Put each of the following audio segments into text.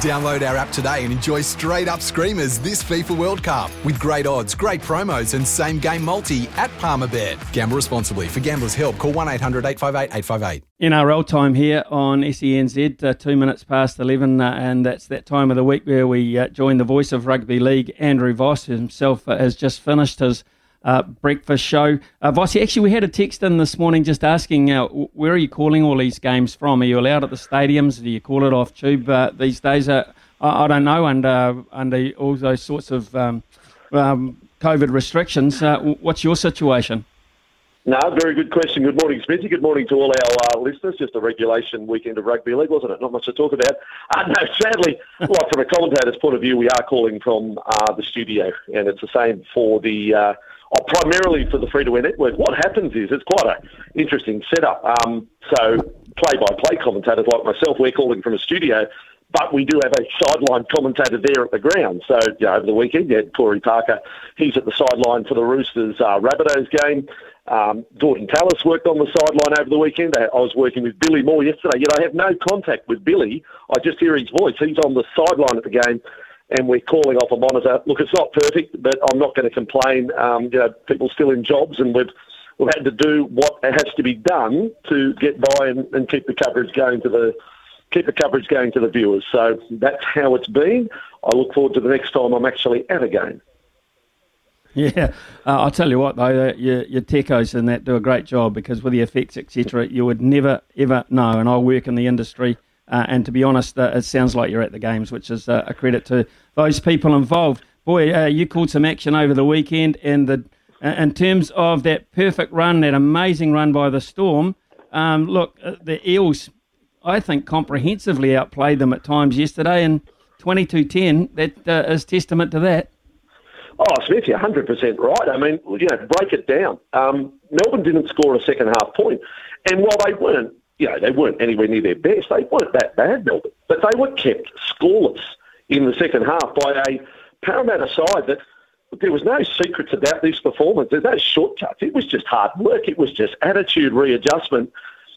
Download our app today and enjoy straight up screamers this FIFA World Cup with great odds, great promos, and same game multi at Palmerbet. Gamble responsibly. For gamblers' help, call 1 800 858 858. NRL time here on SENZ, uh, two minutes past 11, uh, and that's that time of the week where we uh, join the voice of rugby league, Andrew Voss, himself uh, has just finished his uh, breakfast show. Uh, Vossi, actually, we had a text in this morning just asking uh, where are you calling all these games from? Are you allowed at the stadiums? Do you call it off tube uh, these days? Uh, I, I, don't know, under, under all those sorts of um, um, COVID restrictions. Uh, what's your situation? No, very good question. Good morning, Smithy. Good morning to all our uh, listeners. Just a regulation weekend of rugby league, wasn't it? Not much to talk about. Uh, no, sadly, like from a commentator's point of view, we are calling from uh, the studio, and it's the same for the uh, primarily for the free to air network. What happens is it's quite an interesting setup. Um, so, play by play commentators like myself, we're calling from a studio, but we do have a sideline commentator there at the ground. So, you know, over the weekend, you had Corey Parker. He's at the sideline for the Roosters uh, Rabbitohs game. Um, Gordon Tallis worked on the sideline over the weekend. I was working with Billy Moore yesterday, yet I have no contact with Billy. I just hear his voice. He's on the sideline at the game and we're calling off a monitor. Look, it's not perfect, but I'm not going to complain. Um, you know, people still in jobs, and we've we've had to do what has to be done to get by and, and keep the coverage going to the keep the coverage going to the viewers. So that's how it's been. I look forward to the next time I'm actually at a game. Yeah, uh, I'll tell you what though, your, your techos and that do a great job because with the effects etc., you would never ever know. And I work in the industry uh, and to be honest, uh, it sounds like you're at the games, which is uh, a credit to those people involved. Boy, uh, you called some action over the weekend, and the uh, in terms of that perfect run, that amazing run by the Storm. Um, look, uh, the Eels, I think, comprehensively outplayed them at times yesterday, and 22-10, that is testament to that. Oh, Smith, you're 100% right. I mean, you know, break it down. Um, Melbourne didn't score a second half point, and while they weren't you know, they weren't anywhere near their best. They weren't that bad, Melbourne, but they were kept scoreless in the second half by a Parramatta side that there was no secrets about this performance. There's no shortcuts. It was just hard work. It was just attitude readjustment.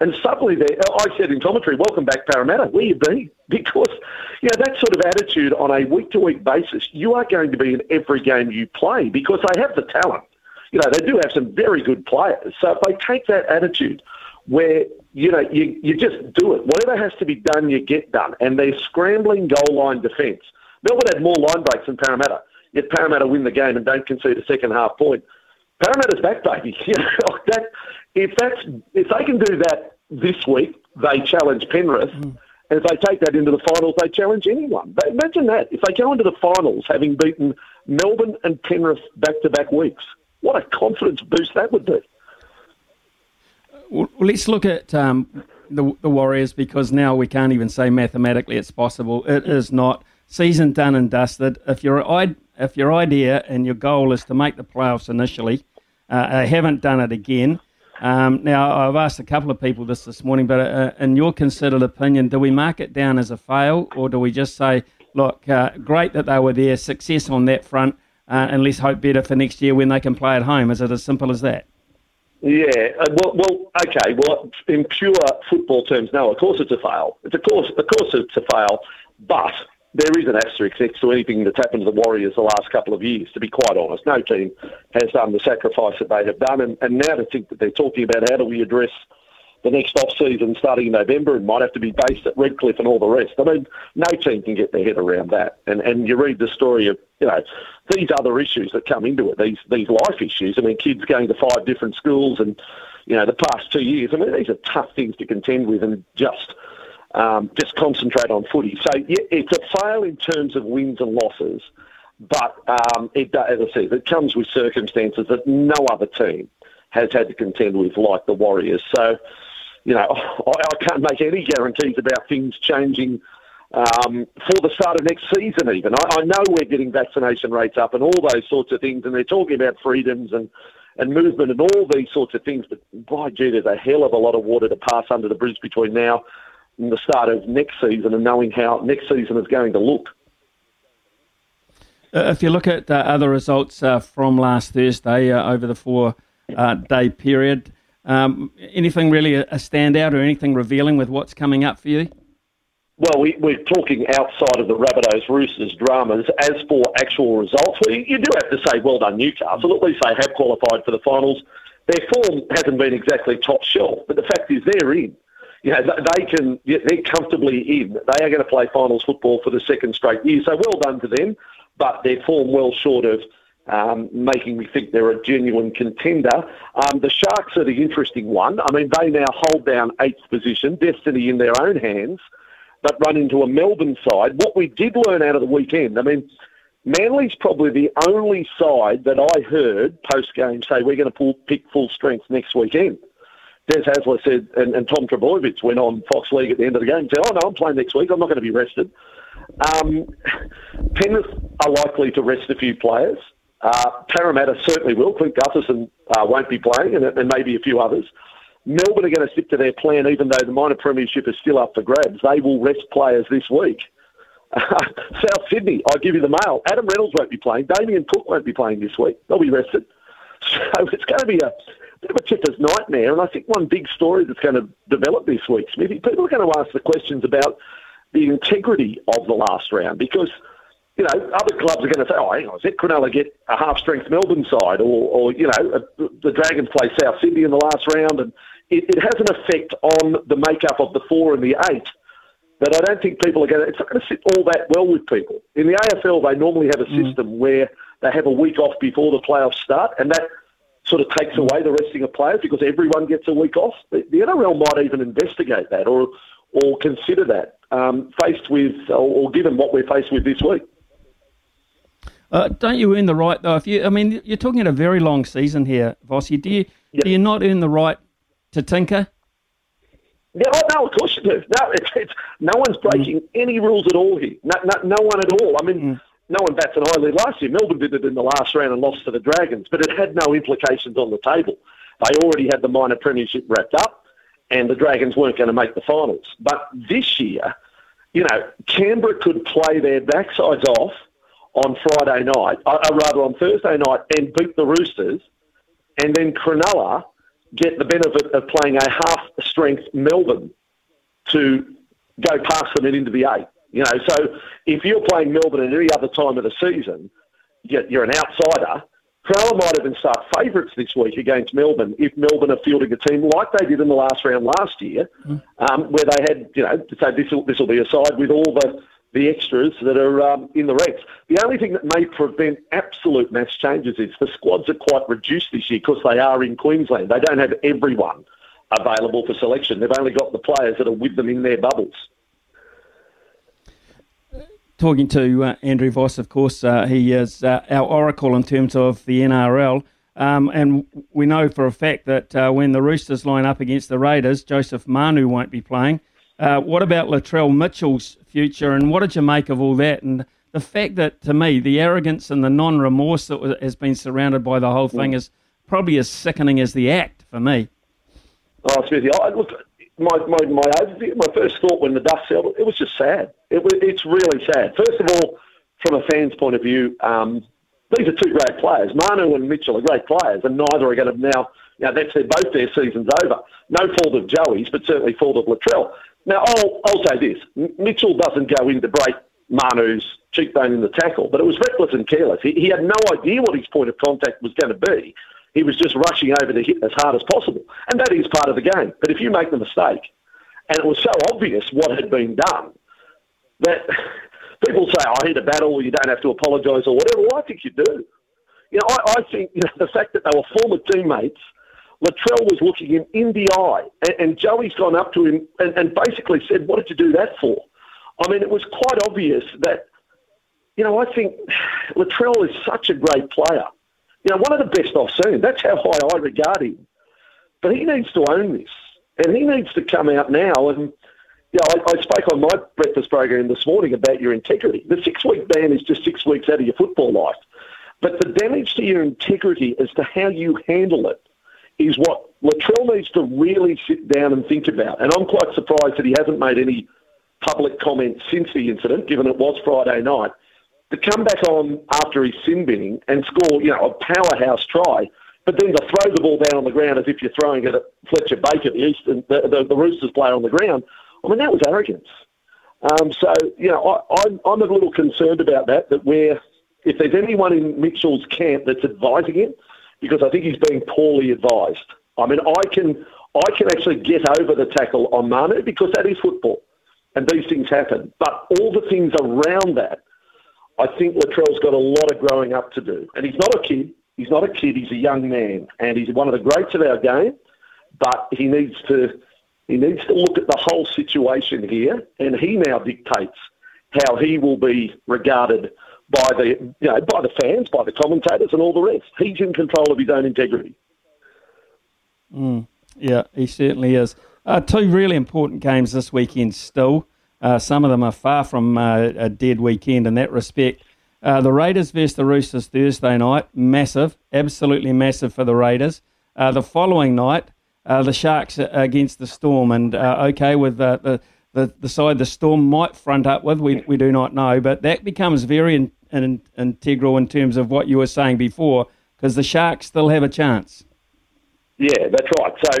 And suddenly, there, I said in commentary, "Welcome back, Parramatta. Where you been?" Because you know that sort of attitude on a week-to-week basis, you are going to be in every game you play because they have the talent. You know they do have some very good players. So if they take that attitude where you know you, you just do it. Whatever has to be done, you get done. And they're scrambling goal line defence. Melbourne had more line breaks than Parramatta. Yet Parramatta win the game and don't concede a second half point. Parramatta's back, baby. You know, that, if that's if they can do that this week, they challenge Penrith. Mm. And if they take that into the finals, they challenge anyone. But imagine that. If they go into the finals having beaten Melbourne and Penrith back to back weeks, what a confidence boost that would be. Well, let's look at um, the, the Warriors because now we can't even say mathematically it's possible. It is not. Season done and dusted. If your if your idea and your goal is to make the playoffs initially, uh, I haven't done it again. Um, now I've asked a couple of people this this morning, but uh, in your considered opinion, do we mark it down as a fail, or do we just say, look, uh, great that they were there, success on that front, uh, and let's hope better for next year when they can play at home? Is it as simple as that? Yeah, uh, well, well, okay. Well, in pure football terms, no. Of course, it's a fail. It's of course, of course, it's a fail. But there is an asterisk next to anything that's happened to the Warriors the last couple of years. To be quite honest, no team has done the sacrifice that they have done, and, and now to think that they're talking about how do we address the next off season starting in November and might have to be based at Redcliffe and all the rest. I mean, no team can get their head around that. And and you read the story of you know these other issues that come into it, these these life issues. I mean, kids going to five different schools and you know the past two years. I mean, these are tough things to contend with and just. Um, just concentrate on footy. So yeah, it's a fail in terms of wins and losses, but um, it, as I said, it comes with circumstances that no other team has had to contend with, like the Warriors. So you know, I, I can't make any guarantees about things changing um, for the start of next season. Even I, I know we're getting vaccination rates up and all those sorts of things, and they're talking about freedoms and and movement and all these sorts of things. But by gee, there's a hell of a lot of water to pass under the bridge between now and the start of next season, and knowing how next season is going to look. Uh, if you look at uh, other results uh, from last Thursday uh, over the four uh, day period, um, anything really a, standout or anything revealing with what's coming up for you? Well, we, are talking outside of the Rabbitohs Roosters dramas. As for actual results, well, you, you do have to say well done, Newcastle. At least they have qualified for the finals. Their form hasn't been exactly top shelf, but the fact is they're in. You know, they can, they're comfortably in. They are going to play finals football for the second straight year. So well done to them, but their form well short of um, making me think they're a genuine contender. Um, the Sharks are the interesting one. I mean, they now hold down eighth position, destiny in their own hands, but run into a Melbourne side. What we did learn out of the weekend, I mean, Manly's probably the only side that I heard post game say we're going to pull, pick full strength next weekend. Des Hasler said, and, and Tom Trbojevic went on Fox League at the end of the game and said, "Oh no, I'm playing next week. I'm not going to be rested." Um, Penrith are likely to rest a few players. Uh, Parramatta certainly will. Clint Gutherson uh, won't be playing, and, and maybe a few others. Melbourne are going to stick to their plan, even though the minor premiership is still up for grabs. They will rest players this week. South Sydney, I'll give you the mail. Adam Reynolds won't be playing. Damien Cook won't be playing this week. They'll be rested. So it's going to be a bit of a tipper's nightmare. And I think one big story that's going to develop this week, Smithy, people are going to ask the questions about the integrity of the last round because – you know, other clubs are going to say, oh, hang on, did Cronulla get a half-strength Melbourne side? Or, or you know, the Dragons play South Sydney in the last round, and it, it has an effect on the makeup of the four and the eight that I don't think people are going to, it's not going to sit all that well with people. In the AFL, they normally have a mm. system mm. where they have a week off before the playoffs start, and that sort of takes mm. away the resting of players because everyone gets a week off. The, the NRL might even investigate that or, or consider that, um, faced with, or, or given what we're faced with this week. Uh, don't you earn the right though? If you, I mean, you're talking a very long season here, Vossi. Do you do you not earn the right to tinker? Yeah, oh, no, of course you do. No, it's, it's no one's mm. breaking mm. any rules at all here. No, no, no one at all. I mean, mm. no one bats an eyelid last year. Melbourne did it in the last round and lost to the Dragons, but it had no implications on the table. They already had the minor premiership wrapped up, and the Dragons weren't going to make the finals. But this year, you know, Canberra could play their backsides off on Friday night, uh, uh, rather on Thursday night, and beat the Roosters, and then Cronulla get the benefit of playing a half-strength Melbourne to go past them and into the eight. You know, so if you're playing Melbourne at any other time of the season, you're an outsider. Cronulla might even start favourites this week against Melbourne if Melbourne are fielding a team like they did in the last round last year, mm. um, where they had, you know, to say this this will be a side with all the the extras that are um, in the ranks. The only thing that may prevent absolute mass changes is the squads are quite reduced this year because they are in Queensland. They don't have everyone available for selection. They've only got the players that are with them in their bubbles. Talking to uh, Andrew Voss, of course, uh, he is uh, our oracle in terms of the NRL. Um, and we know for a fact that uh, when the Roosters line up against the Raiders, Joseph Manu won't be playing. Uh, what about Latrell Mitchell's future, and what did you make of all that? And the fact that, to me, the arrogance and the non-remorse that has been surrounded by the whole thing is probably as sickening as the act for me. Oh, Smithy, I, look, my, my, my overview, my first thought when the dust settled, it was just sad. It it's really sad. First of all, from a fan's point of view, um, these are two great players. Manu and Mitchell are great players, and neither are going to now, you know, that's their, both their seasons over. No fault of Joey's, but certainly fault of Latrell. Now, I'll, I'll say this. Mitchell doesn't go in to break Manu's cheekbone in the tackle, but it was reckless and careless. He, he had no idea what his point of contact was going to be. He was just rushing over to hit as hard as possible. And that is part of the game. But if you make the mistake, and it was so obvious what had been done, that people say, oh, I hit a battle, you don't have to apologise or whatever. Well, I think you do. You know, I, I think you know, the fact that they were former teammates, Latrell was looking him in the eye, and, and Joey's gone up to him and, and basically said, What did you do that for? I mean, it was quite obvious that, you know, I think Latrell is such a great player. You know, one of the best I've seen. That's how high I regard him. But he needs to own this, and he needs to come out now. And you know, I, I spoke on my breakfast program this morning about your integrity. The six-week ban is just six weeks out of your football life, but the damage to your integrity as to how you handle it is what Latrell needs to really sit down and think about. And I'm quite surprised that he hasn't made any public comment since the incident, given it was Friday night to come back on after his sin binning and score, you know, a powerhouse try, but then to throw the ball down on the ground as if you're throwing it at Fletcher Baker, the Eastern, the, the, the Roosters player on the ground. I mean, that was arrogance. Um, so, you know, I, I'm, I'm a little concerned about that, that we're, if there's anyone in Mitchell's camp that's advising him, because I think he's being poorly advised. I mean, I can, I can actually get over the tackle on Manu because that is football and these things happen. But all the things around that, I think Latrell's got a lot of growing up to do. And he's not a kid. He's not a kid. He's a young man, and he's one of the greats of our game. But he needs to he needs to look at the whole situation here, and he now dictates how he will be regarded by the you know by the fans, by the commentators, and all the rest. He's in control of his own integrity. Mm, yeah, he certainly is. Uh, two really important games this weekend still. Uh, some of them are far from uh, a dead weekend in that respect. Uh, the Raiders versus the Roosters Thursday night, massive, absolutely massive for the Raiders. Uh, the following night, uh, the Sharks against the Storm, and okay with the, the, the side the Storm might front up with, we, we do not know, but that becomes very in, in, integral in terms of what you were saying before, because the Sharks still have a chance. Yeah, that's right. So,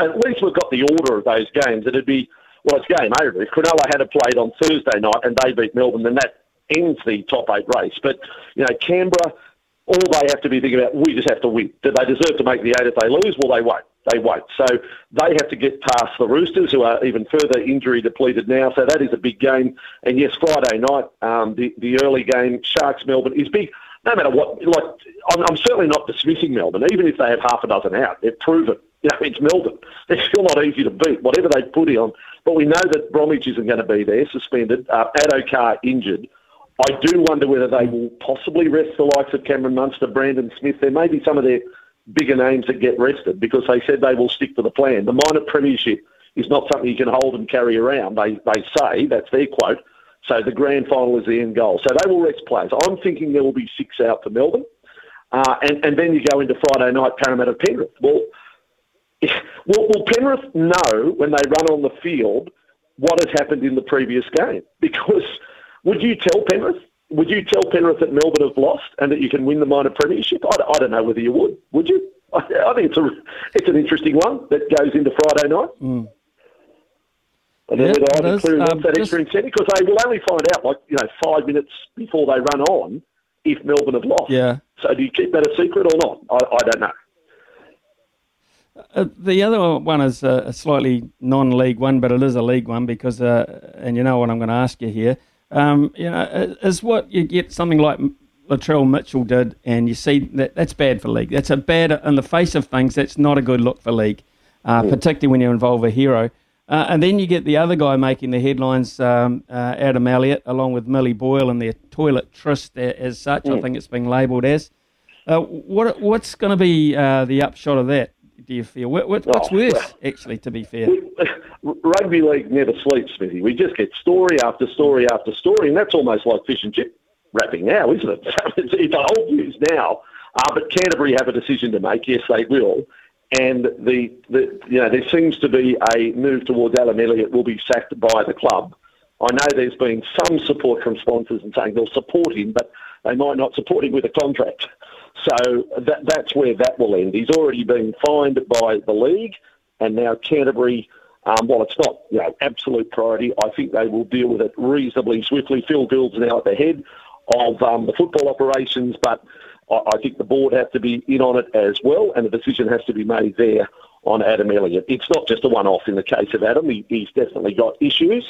at least we've got the order of those games. It'd be well, it's game over. If Cronulla had a played on Thursday night and they beat Melbourne, then that ends the top eight race. But, you know, Canberra, all they have to be thinking about, we just have to win. Do they deserve to make the eight if they lose? Well, they won't. They won't. So they have to get past the Roosters, who are even further injury depleted now. So that is a big game. And yes, Friday night, um, the the early game, Sharks Melbourne is big. No matter what, like I'm, I'm certainly not dismissing Melbourne, even if they have half a dozen out. They've proven, you know, it's Melbourne. They're still not easy to beat. Whatever they put on, but we know that Bromwich isn't going to be there, suspended. Uh, Addo-Carr injured. I do wonder whether they will possibly rest the likes of Cameron Munster, Brandon Smith. There may be some of their bigger names that get rested because they said they will stick to the plan. The minor premiership is not something you can hold and carry around. They they say that's their quote. So the grand final is the end goal. So they will rest players. I'm thinking there will be six out for Melbourne, uh, and and then you go into Friday night Parramatta Penrith. Well, will, will Penrith know when they run on the field what has happened in the previous game? Because would you tell Penrith? Would you tell Penrith that Melbourne have lost and that you can win the minor premiership? I, I don't know whether you would. Would you? I, I, think it's a it's an interesting one that goes into Friday night. Mm. And then yeah, whether either clearing um, that extra incentive because they will only find out like you know five minutes before they run on if Melbourne have lost. Yeah. So do you keep that a secret or not? I, I don't know. Uh, the other one is a, a, slightly non-league one, but it is a league one because, uh, and you know what I'm going to ask you here. Um, you know, is what you get something like Latrell Mitchell did, and you see that that's bad for league. That's a bad in the face of things. That's not a good look for league, uh, yeah. particularly when you involve a hero. Uh, and then you get the other guy making the headlines, um, uh, Adam Elliott, along with Millie Boyle and their toilet tryst as such. Mm. I think it's being labelled as. Uh, what what's going to be the upshot of that? Do you feel? What, what, what's oh, worse, actually, to be fair? Rugby league never sleeps, Smithy. We just get story after story after story, and that's almost like fish and chip wrapping now, isn't it? it's, it's old news now. Uh, but Canterbury have a decision to make. Yes, they will. And the, the you know there seems to be a move towards Adam Elliott will be sacked by the club. I know there's been some support from sponsors and saying they'll support him, but they might not support him with a contract. So that, that's where that will end. He's already been fined by the league, and now Canterbury, um, while it's not you know absolute priority, I think they will deal with it reasonably swiftly. Phil Gould's now at the head of um, the football operations, but I, I think the board have to be in on it as well, and the decision has to be made there on Adam Elliott. It's not just a one-off in the case of Adam. He, he's definitely got issues.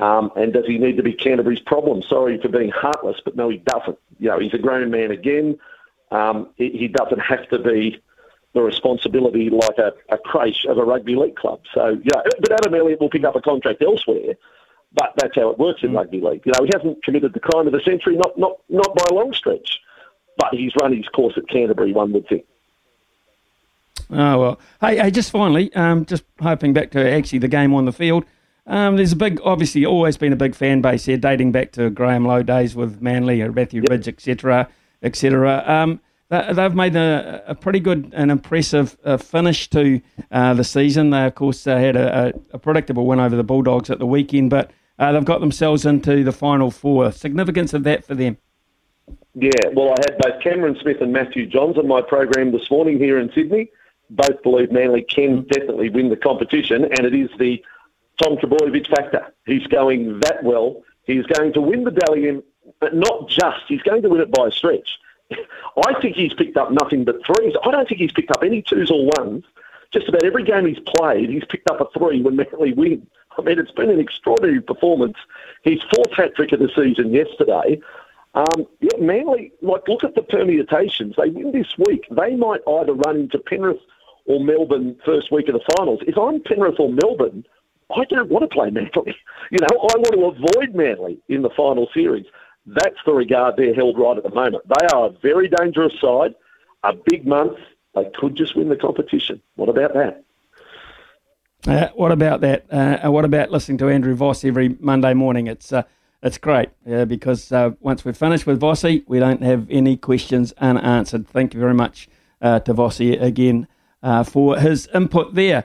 Um, and does he need to be Canterbury's problem? Sorry for being heartless, but no, he doesn't. You know, he's a grown man again. Um, he, he, doesn't have to be the responsibility like a, a creche of a rugby league club. So, yeah, but Adam Elliott will pick up a contract elsewhere. But that's how it works in mm. rugby league. You know, he hasn't committed the crime of the century, not not not by a long stretch. But he's run his course at Canterbury, one would think. Oh well, hey, hey just finally, um, just hoping back to actually the game on the field. Um, there's a big, obviously, always been a big fan base here, dating back to Graham Lowe days with Manly, or Matthew yep. Ridge, etc., etc. Um, they've made a, a, pretty good and impressive uh, finish to uh, the season. They, of course, uh, had a, a, predictable win over the Bulldogs at the weekend, but uh, they've got themselves into the final four. Significance of that for them? Yeah, well, I had both Cameron Smith and Matthew Johns on my program this morning here in Sydney. Both believe Manly can definitely win the competition, and it is the Tom Trbojevic factor. He's going that well. He's going to win the Dally M, but not just. He's going to win it by a stretch. I think he's picked up nothing but threes. I don't think he's picked up any twos or ones. Just about every game he's played, he's picked up a three when Manly win. I mean, it's been an extraordinary performance. His fourth hat trick of the season yesterday. Um, yeah, Manly, like, look at the permutations. They win this week. They might either run into Penrith or Melbourne first week of the finals. If I'm Penrith or Melbourne, I don't want to play Manly. You know, I want to avoid Manly in the final series. That's the regard they're held right at the moment. They are a very dangerous side, a big month. They could just win the competition. What about that? Uh, what about that? Uh, what about listening to Andrew Voss every Monday morning? It's uh, it's great uh, because uh, once we're finished with Vossi, we don't have any questions unanswered. Thank you very much uh, to Vossi again for his input there.